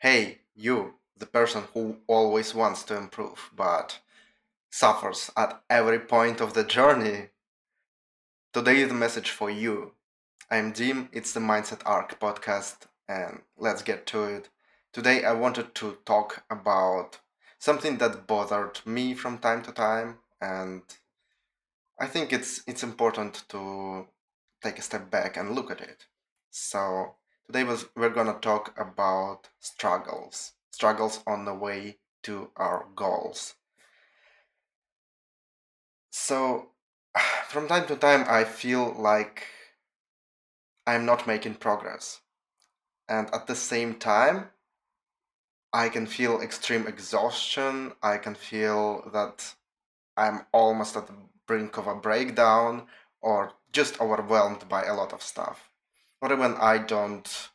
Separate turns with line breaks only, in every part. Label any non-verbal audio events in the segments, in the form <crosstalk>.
Hey, you, the person who always wants to improve but suffers at every point of the journey. Today is the message for you. I'm Jim, it's the Mindset Ark podcast, and let's get to it. Today I wanted to talk about something that bothered me from time to time, and I think it's it's important to take a step back and look at it. So today was we're gonna talk about struggles, struggles on the way to our goals. So <sighs> from time to time I feel like I'm not making progress. And at the same time, I can feel extreme exhaustion. I can feel that I'm almost at the brink of a breakdown or just overwhelmed by a lot of stuff. Or when I don't,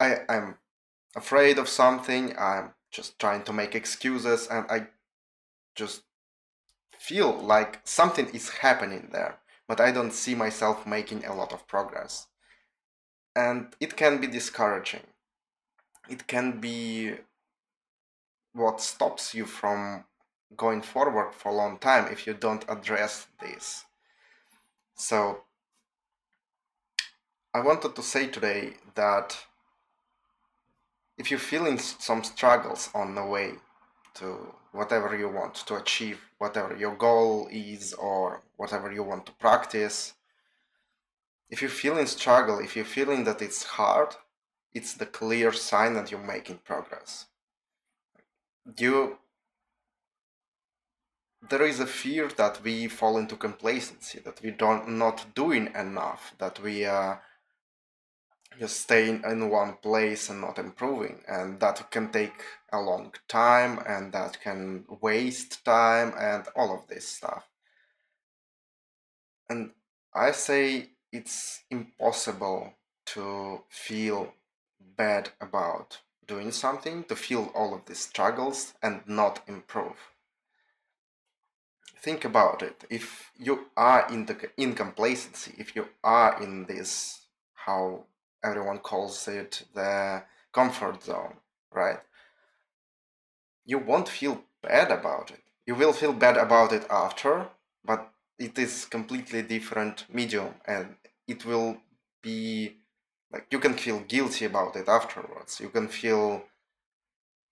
I, I'm afraid of something, I'm just trying to make excuses, and I just feel like something is happening there, but I don't see myself making a lot of progress. And it can be discouraging. It can be what stops you from going forward for a long time if you don't address this. So, I wanted to say today that if you're feeling some struggles on the way to whatever you want to achieve, whatever your goal is, or whatever you want to practice, if you're feeling struggle, if you're feeling that it's hard, it's the clear sign that you're making progress. You there is a fear that we fall into complacency, that we don't not doing enough, that we are just staying in one place and not improving, and that can take a long time, and that can waste time, and all of this stuff. And I say it's impossible to feel bad about doing something, to feel all of these struggles and not improve think about it. If you are in the in complacency, if you are in this how everyone calls it the comfort zone, right? You won't feel bad about it. You will feel bad about it after, but it is completely different medium and it will be like you can feel guilty about it afterwards. You can feel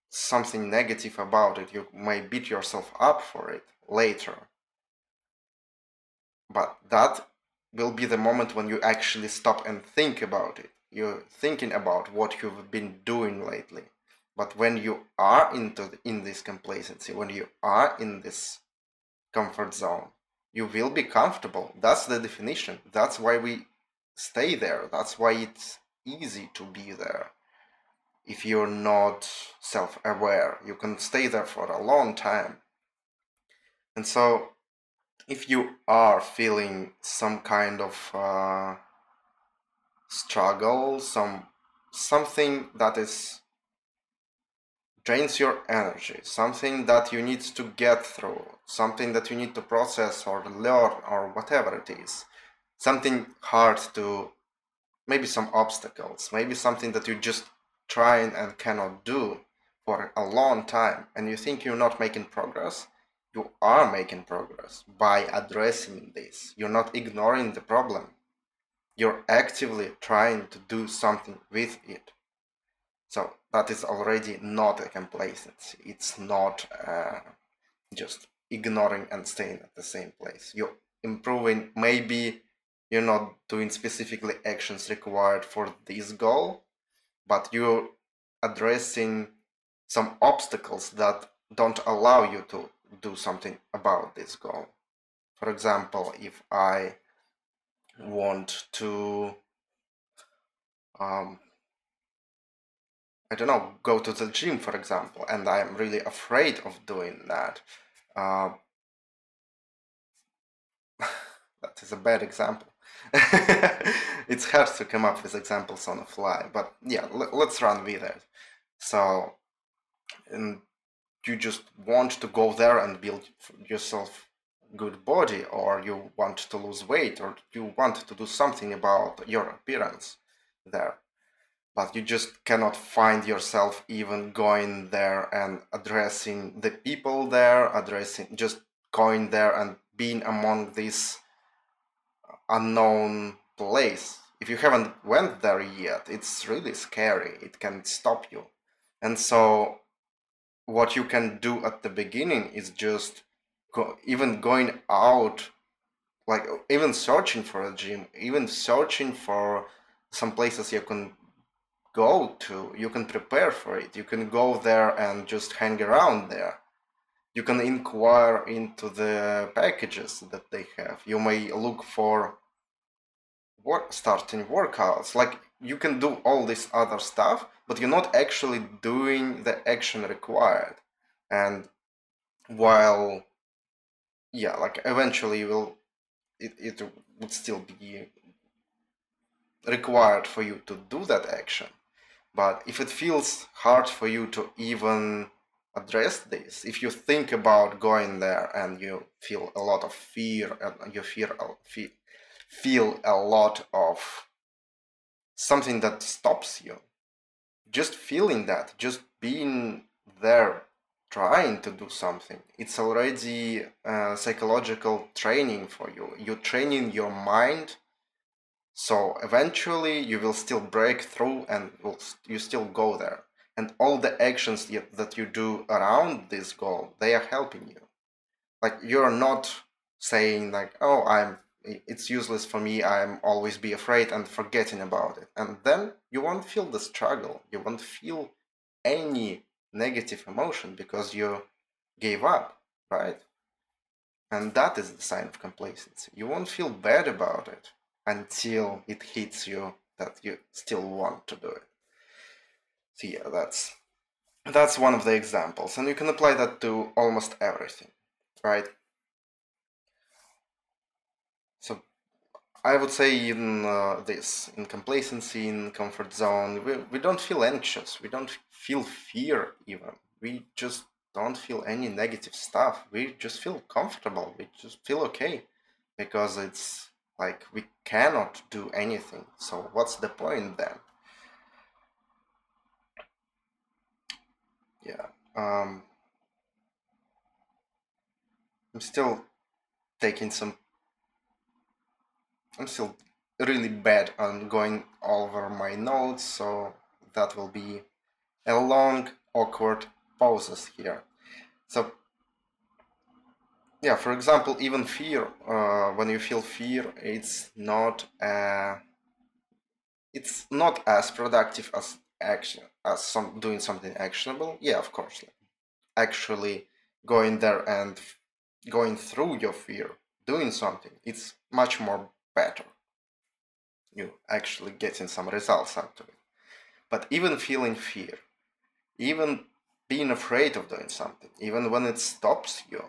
something negative about it. You may beat yourself up for it later. But that will be the moment when you actually stop and think about it. You're thinking about what you've been doing lately. But when you are into the, in this complacency, when you are in this comfort zone, you will be comfortable. That's the definition. That's why we stay there. That's why it's easy to be there. If you're not self aware, you can stay there for a long time. And so if you are feeling some kind of uh, struggle, some something that is drains your energy, something that you need to get through, something that you need to process or learn or whatever it is, something hard to maybe some obstacles, maybe something that you just trying and cannot do for a long time and you think you're not making progress you are making progress by addressing this. You're not ignoring the problem. You're actively trying to do something with it. So that is already not a complacency. It's not uh, just ignoring and staying at the same place. You're improving. Maybe you're not doing specifically actions required for this goal, but you're addressing some obstacles that don't allow you to do something about this goal. For example, if I want to, um, I don't know, go to the gym, for example, and I'm really afraid of doing that. Uh, <laughs> that is a bad example. <laughs> it's hard to come up with examples on the fly, but yeah, let's run with it. So, in you just want to go there and build yourself good body or you want to lose weight or you want to do something about your appearance there but you just cannot find yourself even going there and addressing the people there, addressing just going there and being among this unknown place. If you haven't went there yet, it's really scary. It can stop you. And so what you can do at the beginning is just go, even going out like even searching for a gym even searching for some places you can go to you can prepare for it. You can go there and just hang around there. You can inquire into the packages that they have. You may look for work starting workouts. Like you can do all this other stuff but you're not actually doing the action required. And while yeah like eventually will it, it would still be required for you to do that action. But if it feels hard for you to even address this if you think about going there and you feel a lot of fear and you fear feel a lot of something that stops you just feeling that just being there trying to do something. It's already a psychological training for you. You're training your mind. So eventually you will still break through and you still go there. And all the actions that you do around this goal they are helping you. Like you're not saying like oh i'm it's useless for me. I'm always be afraid and forgetting about it. And then you won't feel the struggle. You won't feel any negative emotion because you gave up, right? And that is the sign of complacency. You won't feel bad about it until it hits you that you still want to do it. So yeah, that's that's one of the examples, and you can apply that to almost everything, right? So I would say in uh, this, in complacency, in comfort zone, we, we don't feel anxious. We don't feel fear even. We just don't feel any negative stuff. We just feel comfortable. We just feel okay because it's like we cannot do anything. So what's the point then? Yeah. Um, I'm still taking some I'm still really bad on going over my notes, so that will be a long, awkward pauses here. So, yeah, for example, even fear, uh, when you feel fear, it's not uh, it's not as productive as action as some doing something actionable. Yeah, of course, like actually going there and going through your fear, doing something, it's much more better. You actually getting some results out of it. But even feeling fear, even being afraid of doing something, even when it stops you,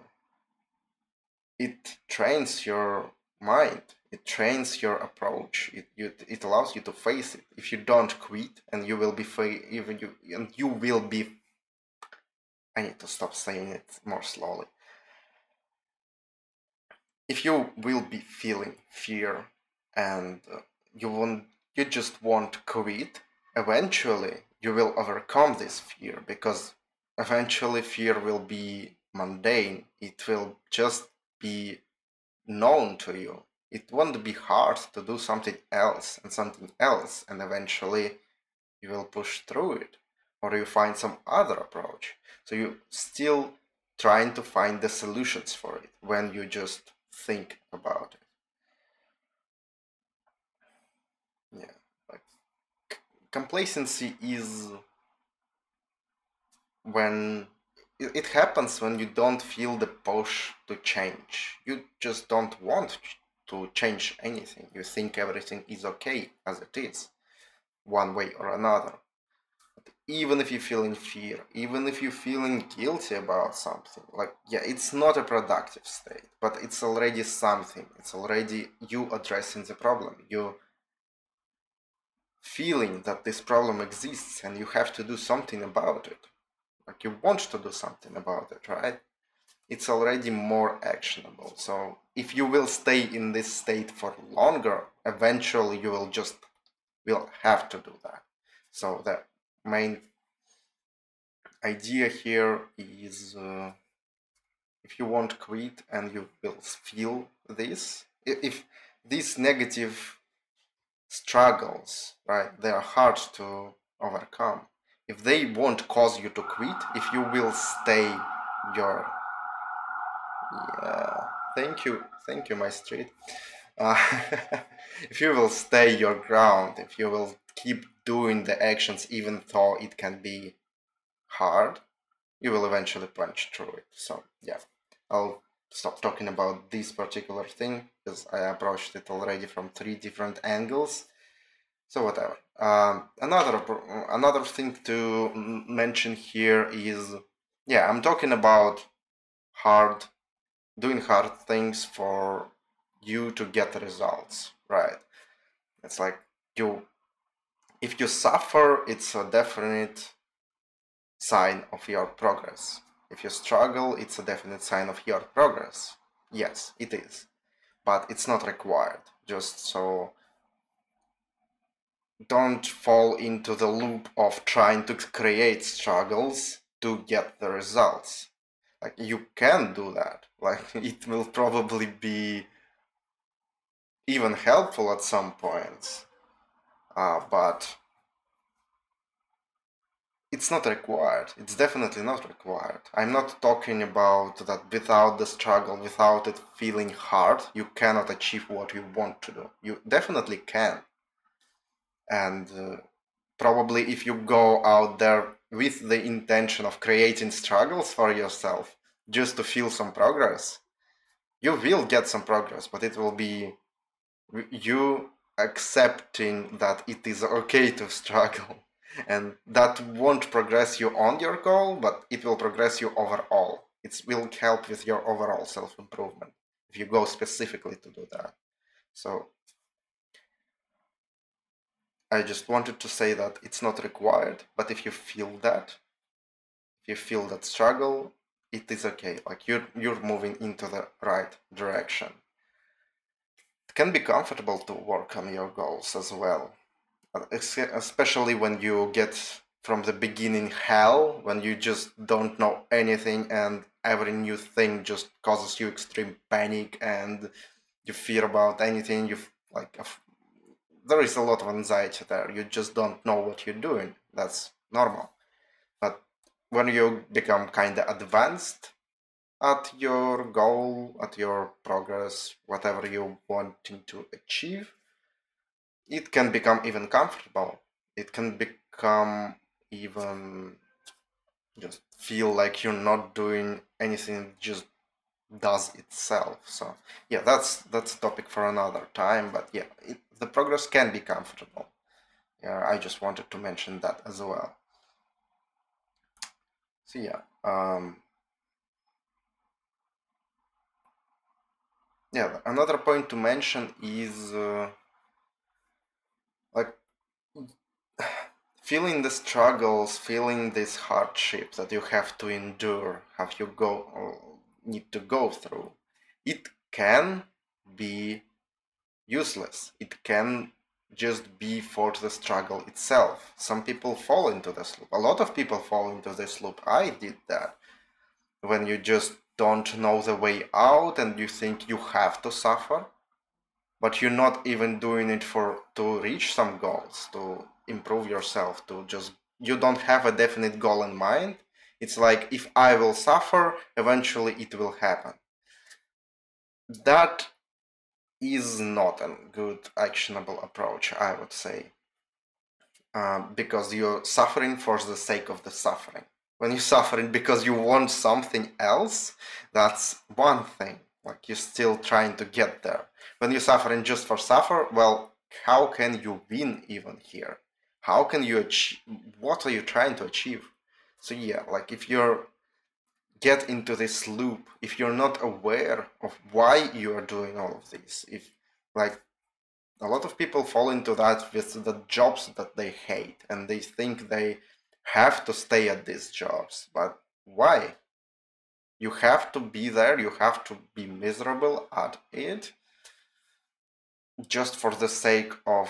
it trains your mind. It trains your approach. It, you, it allows you to face it. If you don't quit, and you will be fa- even you and you will be. I need to stop saying it more slowly if you will be feeling fear and uh, you want you just want quit eventually you will overcome this fear because eventually fear will be mundane. It will just be known to you. It won't be hard to do something else and something else and eventually you will push through it or you find some other approach. So you still trying to find the solutions for it when you just think about it. Yeah, like complacency is when it happens when you don't feel the push to change. You just don't want to change anything. You think everything is okay as it is, one way or another even if you're feeling fear, even if you're feeling guilty about something, like, yeah, it's not a productive state, but it's already something. It's already you addressing the problem. You feeling that this problem exists and you have to do something about it. Like, you want to do something about it, right? It's already more actionable. So, if you will stay in this state for longer, eventually you will just will have to do that So the main idea here is uh, if you won't quit and you will feel this, if these negative struggles, right, they are hard to overcome. If they won't cause you to quit, if you will stay your yeah, thank you, thank you, my street. Uh, <laughs> if you will stay your ground, if you will keep doing the actions even though it can be hard, you will eventually punch through it. So yeah, I'll stop talking about this particular thing because I approached it already from three different angles. So whatever. Um, another another thing to mention here is yeah, I'm talking about hard doing hard things for you to get results, right? It's like you if you suffer, it's a definite sign of your progress. If you struggle, it's a definite sign of your progress. Yes, it is. But it's not required. Just so don't fall into the loop of trying to create struggles to get the results. Like you can do that. Like <laughs> it will probably be even helpful at some points. Uh, but it's not required. It's definitely not required. I'm not talking about that without the struggle, without it feeling hard, you cannot achieve what you want to do. You definitely can. And uh, probably if you go out there with the intention of creating struggles for yourself just to feel some progress, you will get some progress, but it will be you accepting that it is okay to struggle. And that won't progress you on your goal but it will progress you overall. It will help with your overall self-improvement if you go specifically to do that. So i just wanted to say that it's not required but if you feel that if you feel that struggle it is okay. Like you're you're moving into the right direction can be comfortable to work on your goals as well, uh, especially when you get from the beginning hell, when you just don't know anything and every new thing just causes you extreme panic and you fear about anything. You like there is a lot of anxiety there. You just don't know what you're doing. That's normal. But when you become kind of advanced at your goal, at your progress, whatever you're wanting to achieve, it can become even comfortable. It can become even just feel like you're not doing anything just does itself. So yeah that's that's a topic for another time but yeah it, the progress can be comfortable. Yeah i just wanted to mention that as well. So yeah um yeah another point to mention is uh, like <sighs> feeling the struggles feeling this hardship that you have to endure have you go uh, need to go through it can be useless. It can just be for the struggle itself. Some people fall into this loop. A lot of people fall into this loop. I did that. When you just don't know the way out and you think you have to suffer but you're not even doing it for to reach some goals to improve yourself to just you don't have a definite goal in mind. It's like if i will suffer eventually it will happen. That is not a good actionable approach i would say uh, because you're suffering for the sake of the suffering when you're suffering because you want something else, that's one thing. Like you're still trying to get there. When you're suffering just for suffer, well, how can you win even here? How can you achieve? What are you trying to achieve? So yeah, like if you're get into this loop, if you're not aware of why you are doing all of this, if like a lot of people fall into that with the jobs that they hate and they think they have to stay at these jobs. But why? You have to be there, you have to be miserable at it just for the sake of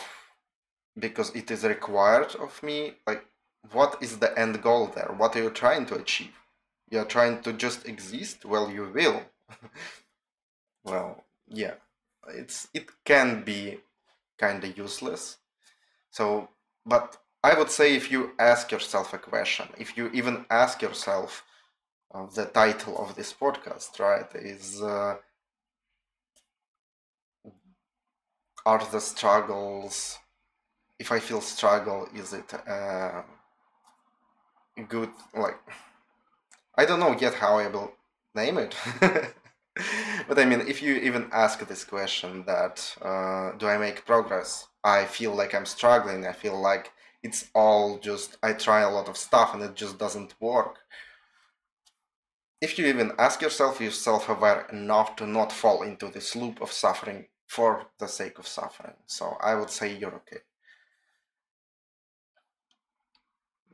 because it is required of me like what is the end goal there what are you trying to achieve you're trying to just exist well you will <laughs> well yeah it's it can be kind of useless so but i would say if you ask yourself a question if you even ask yourself uh, the title of this podcast right is uh, are the struggles if i feel struggle is it uh, good like i don't know yet how i will name it. <laughs> But i mean if you even ask this question that uh, do i make progress? I feel like i'm struggling. I feel like it's all just i try a lot of stuff and it just doesn't work if you even ask yourself you're self-aware enough to not fall into this loop of suffering for the sake of suffering. So I would say you're okay.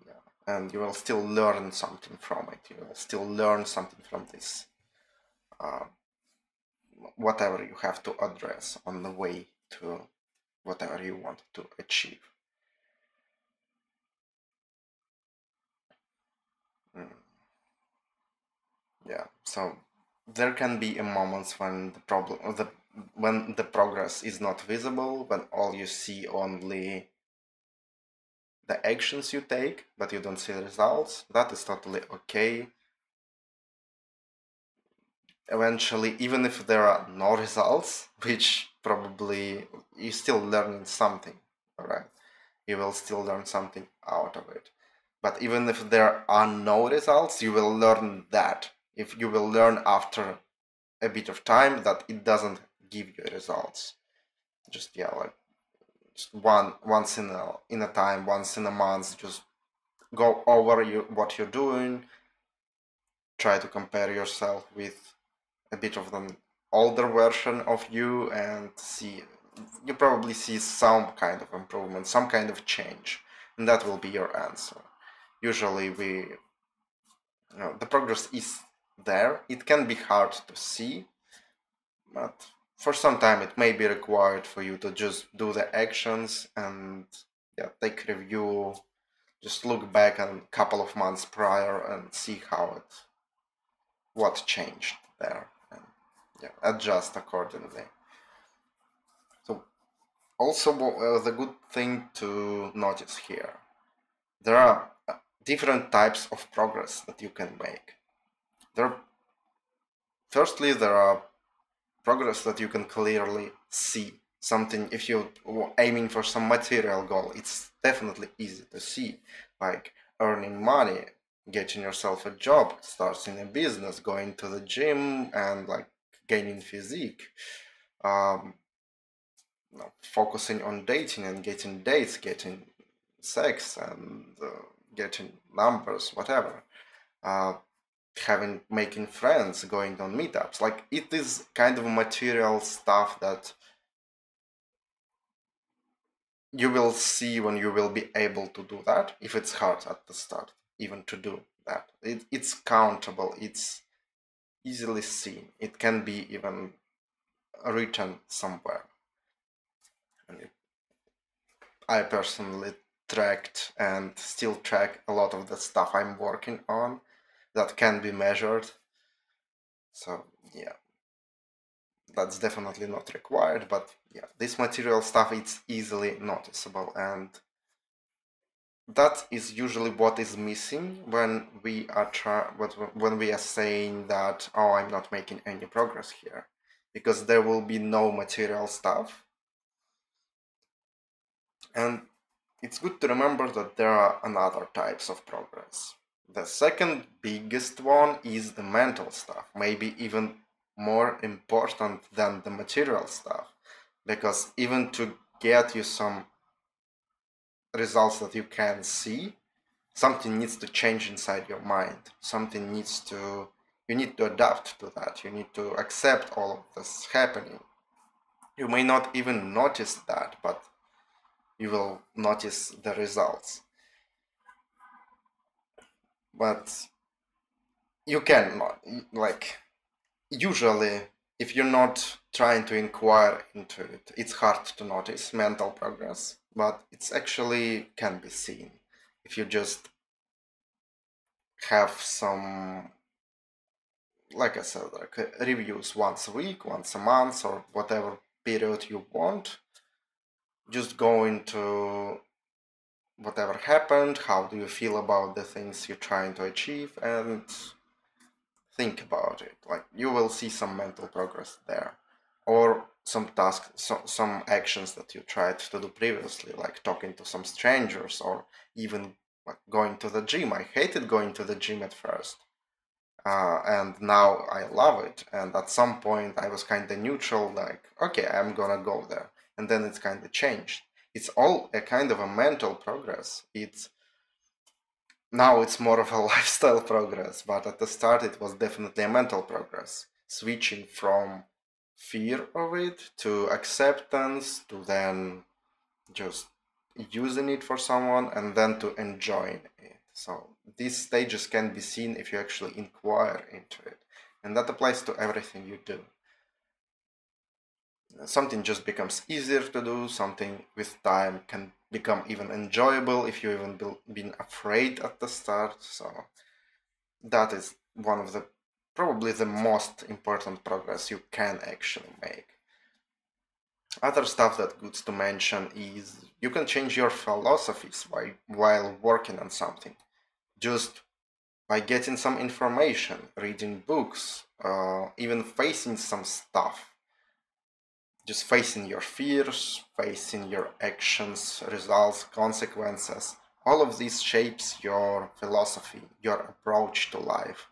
Yeah. And you will still learn something from it. You will still learn something from this. Uh, whatever you have to address on the way to whatever you want to achieve. Yeah, so there can be moments when the problem, the when the progress is not visible, when all you see only the actions you take, but you don't see the results, that is totally okay. Eventually, even if there are no <laughs> results, which probably you still learn something, right? You will still learn something out of it. But even if there are no results, you will learn that. If you will learn after a bit of time that it doesn't give you results. Just yeah, like just one once in a in a time, once in a month, just go over you what you're doing. Try to compare yourself with a bit of an older version of you and see you probably see some kind of improvement, some kind of change, and that will be your answer. Usually, we you know, the progress is there. It can be hard to see, but for some time it may be required for you to just do the actions and yeah take review just look back a couple of months prior and see how it what changed there and yeah adjust accordingly so also uh, the good thing to notice here there are uh, different types of progress that you can make there firstly there are progress that you can clearly see. Something if you're aiming for some material goal it's definitely easy to see. Like earning money getting yourself a job starting a business going to the gym and like gaining physique. Um, focusing on dating and getting dates getting sex and uh, getting numbers whatever. Uh, having making friends going on meetups. Like it is kind of material stuff that you will see when you will be able to do that if it's hard at the start even to do that. It, it's countable. It's easily seen. It can be even written somewhere. And it, i personally tracked and still track a lot of the stuff i'm working on that can be measured. So yeah, that's definitely not required, but yeah, this material stuff it's easily noticeable and that is usually what is missing when we are try when we are saying that oh I'm not making any progress here because there will be no material stuff. And it's good to remember that there are another types of progress the second biggest one is the mental stuff, maybe even more important than the material stuff. Because even to get you some results that you can see, something needs to change inside your mind. Something needs to, you need to adapt to that. You need to accept all of this happening. You may not even notice that, but you will notice the results but you can like usually if you're not trying to inquire into it. It's hard to notice mental progress, but it's actually can be seen if you just have some like I said, like uh, reviews once a week, once a month, or whatever period you want. Just go into whatever happened, how do you feel about the things you're trying to achieve, and think about it. Like you will see some mental progress there, or some tasks, some some actions that you tried to do previously, like talking to some strangers, or even like going to the gym. I hated going to the gym at first, uh, and now I love it. And at some point, I was kind of neutral, like okay, I'm gonna go there, and then it's kind of changed. It's all a kind of a mental progress. It's now it's more of a <laughs> lifestyle progress, but at the start it was definitely a mental progress. Switching from fear of it to acceptance to then just using it for someone and then to enjoying it. So these stages can be seen if you actually inquire into it. And that applies to everything you do. Something just becomes easier to do, something with time can become even enjoyable if you even been afraid at the start. So that is one of the probably the most important progress you can actually make. Other stuff that good to mention is you can change your philosophies while, while working on something. Just by getting some information, reading books, uh, even facing some stuff just facing your fears, facing your actions, results, consequences. All of this shapes your philosophy, your approach to life.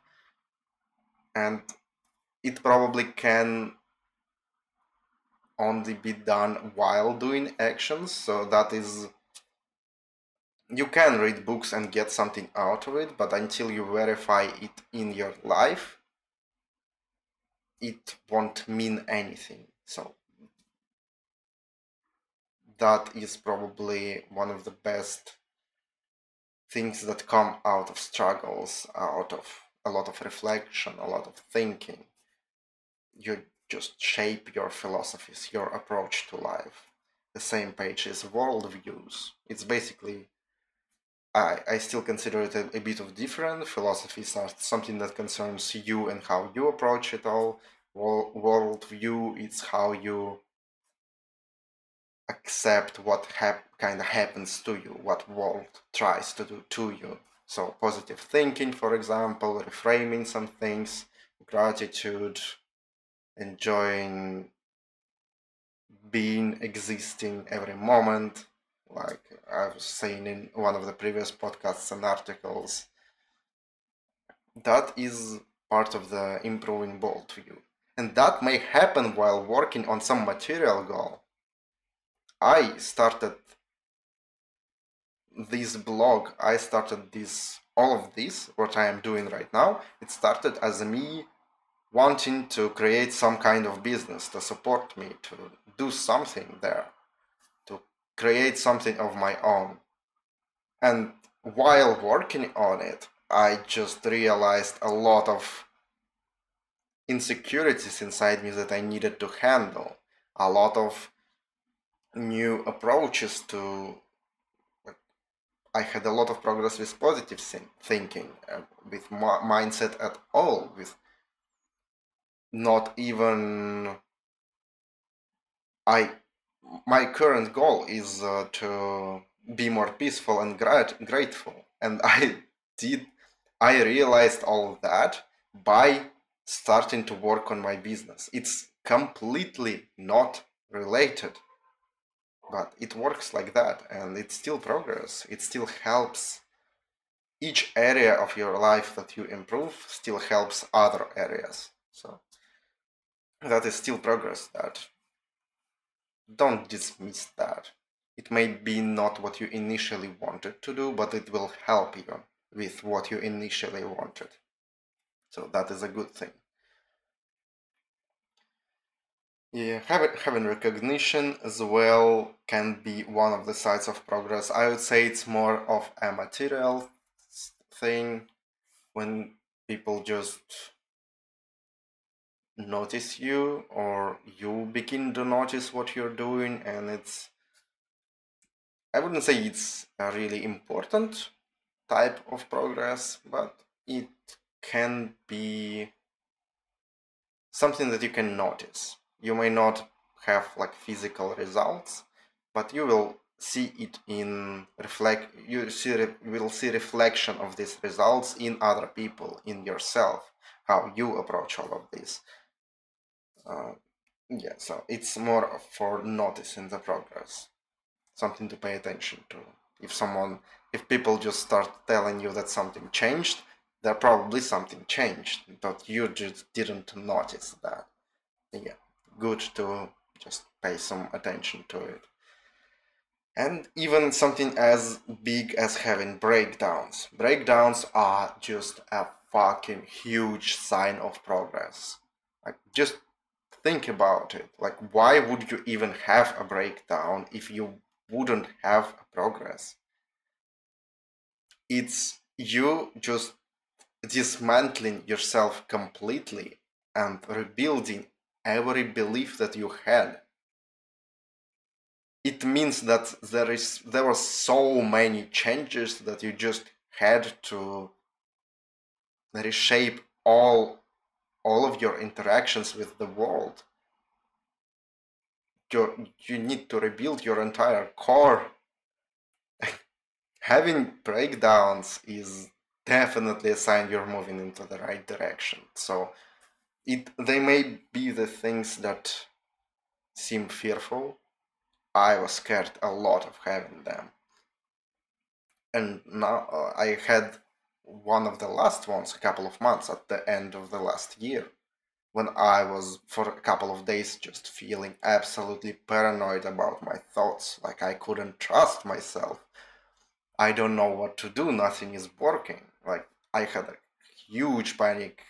And it probably can only be done while doing actions. So that is, you can read books and get something out of it, but until you verify it in your life, it won't mean anything. So that is probably one of the best things that come out of struggles, out of a lot of reflection, a lot of thinking. You just shape your philosophies, your approach to life. The same page is worldviews. It's basically, I, I still consider it a, a bit of different. Philosophies are something that concerns you and how you approach it all. World, Worldview, it's how you accept what hap- kind of happens to you, what world tries to do to you. So positive thinking, for example, reframing some things, gratitude, enjoying being, existing every moment. Like I was saying in one of the previous podcasts and articles, that is part of the improving ball to you And that may happen while working on some material goal I started this blog, I started this, all of this, what I am doing right now, it started as me wanting to create some kind of business to support me, to do something there, to create something of my own. And while working on it, I just realized a lot of insecurities inside me that I needed to handle, a lot of new approaches to I had a lot of progress with positive thinking, uh, with mindset at all, with not even I. My current goal is uh, to be more peaceful and grat- grateful, and <laughs> I did. I realized all of that by starting to work on my business. It's completely not related but it works like that and it's still progress. It still helps each area of your life that you improve still helps other areas. So that is still progress that don't dismiss that. It may be not what you initially wanted to do but it will help you with what you initially wanted. So that is a good thing yeah, having, having recognition as well can be one of the sides of progress. I would say it's more of a material thing when people just notice you or you begin to notice what you're doing and it's i wouldn't say it's a really important type of progress but it can be something that you can notice you may not have like physical results but you will see it in reflect you see you will see reflection of these results in other people in yourself how you approach all of this. Uh, yeah so it's more for noticing the progress something to pay attention to. If someone if people just start telling you that something changed there probably something changed but you just didn't notice that. Yeah good to just pay some attention to it. And even something as big as having breakdowns. Breakdowns are just a fucking huge sign of progress. Like just think about it. Like why would you even have a breakdown if you wouldn't have a progress? It's you just dismantling yourself completely and rebuilding every belief that you had. It means that there is there were so many changes that you just had to reshape all all of your interactions with the world. You you need to rebuild your entire core. <laughs> Having breakdowns is definitely a sign you're moving into the right direction. So it they may be the things that seem fearful i was scared a lot of having them and now uh, i had one of the last ones a couple of months at the end of the last year when I was for a couple of days just feeling absolutely paranoid about my thoughts, like I couldn't trust myself. I don't know what to do, nothing is working. Like I had a huge panic.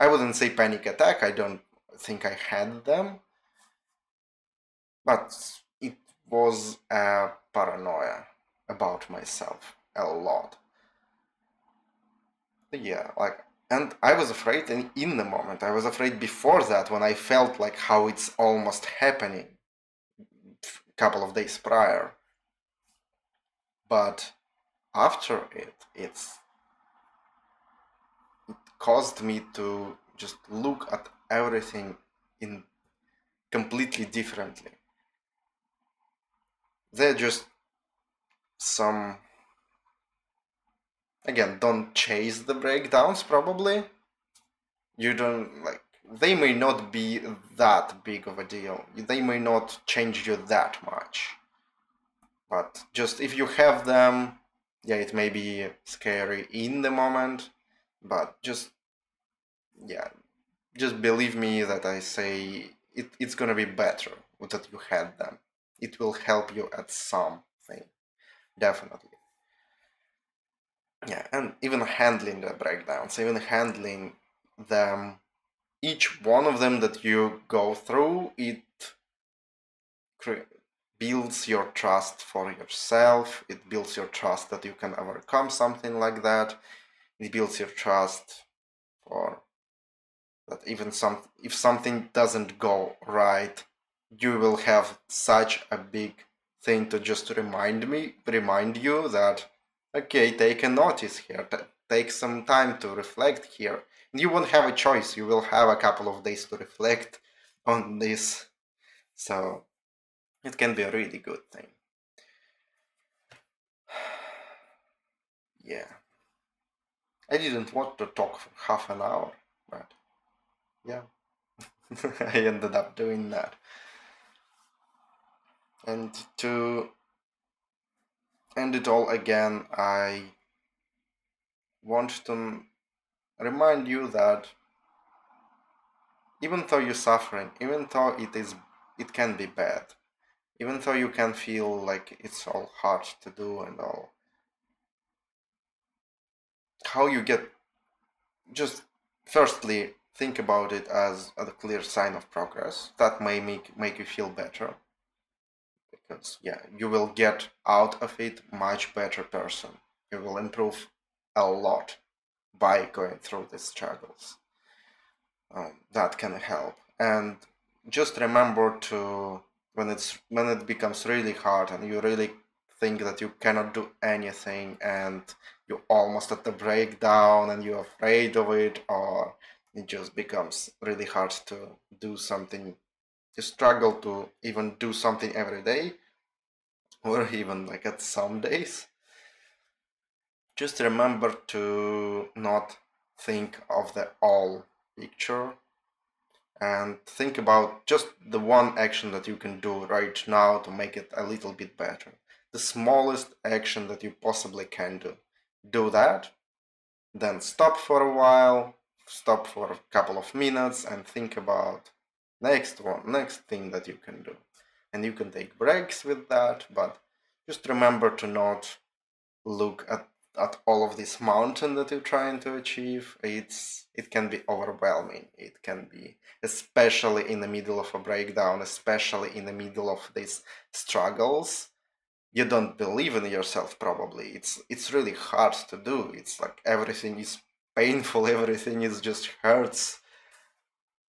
I wouldn't say panic attack, I don't think I had them. But it was a paranoia about myself a lot yeah like and i was afraid in, in the moment i was afraid before that when i felt like how it's almost happening a couple of days prior but after it it's it caused me to just look at everything in completely differently. They're just some again don't chase the breakdowns probably. You don't like they may not be that big of a deal. They may not change you that much. But just if you have them yeah it may be scary in the moment but just yeah just believe me that i say it, it's gonna be better that you had them. It will help you at something definitely. Yeah and even handling the breakdowns even handling them each one of them that you go through it builds your trust for yourself. It builds your trust that you can overcome something like that it builds your trust or that even some if something doesn't go right you will have such a big thing to just remind me remind you that Okay, take a notice here. Take some time to reflect here. You won't have a choice. You will have a couple of days to reflect on this. So it can be a really good thing. <sighs> yeah. I didn't want to talk for half an hour, but yeah. <laughs> I ended up doing that. And to end it all again, I want to remind you that even though you're suffering, even though it is it can be bad, even though you can feel like it's all hard to do and all, how you get just firstly think about it as a clear sign of progress. That may make make you feel better. Because yeah you will get out of it much better person. You will improve a lot by going through these struggles. Um, that can help. And just remember to when it's when it becomes really hard and you really think that you cannot do anything and you're almost at the breakdown and you're afraid of it or it just becomes really hard to do something you struggle to even do something every day or <laughs> even like at some days just remember to not think of the all picture and think about just the one action that you can do right now to make it a little bit better. The smallest action that you possibly can do. Do that, then stop for a while, stop for a couple of minutes and think about next one, next thing that you can do. And you can take breaks with that, but just remember to not look at at all of this mountain that you're trying to achieve it's it can be overwhelming it can be especially in the middle of a breakdown especially in the middle of these struggles you don't believe in yourself probably it's it's really hard to do it's like everything is painful <laughs> everything is just hurts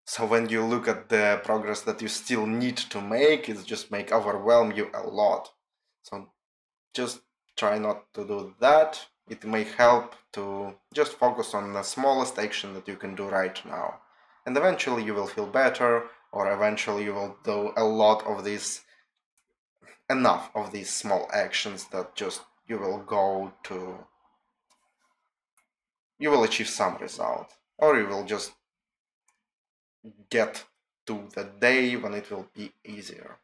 so when you look at the progress that you still need to make it just make overwhelm you a lot so just try not to do that. It may help to just focus on the smallest action that you can do right now. And eventually you will feel better, or eventually you will do a lot of these, enough of these small actions that just you will go to, you will achieve some result, or you will just get to the day when it will be easier.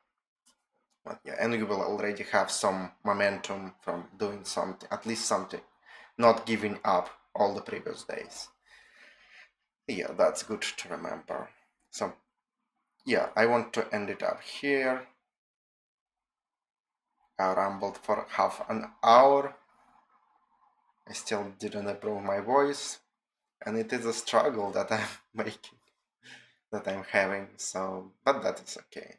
But yeah, and you will already have some momentum from doing something, at least something, not giving up all the previous days. Yeah, that's good to remember. So, yeah, I want to end it up here. I rambled for half an hour. I still didn't improve my voice, and it is a struggle that I'm <laughs> making, that I'm having. So, but that is okay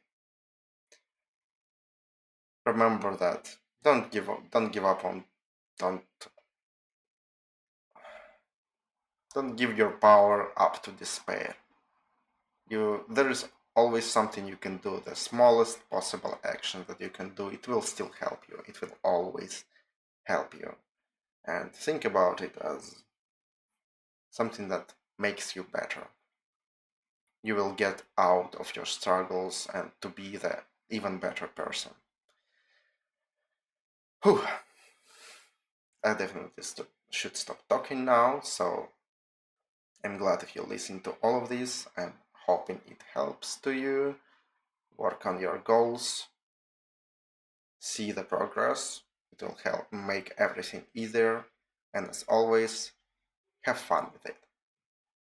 remember that don't give up don't give up on don't don't give your power up to despair you there is always something you can do the smallest possible action that you can do it will still help you it will always help you and think about it as something that makes you better you will get out of your struggles and to be the even better person Whew. I definitely st- should stop talking now, so I'm glad if you listen to all of this. I'm hoping it helps to you. Work on your goals. See the progress. It will help make everything easier. And as always, have fun with it.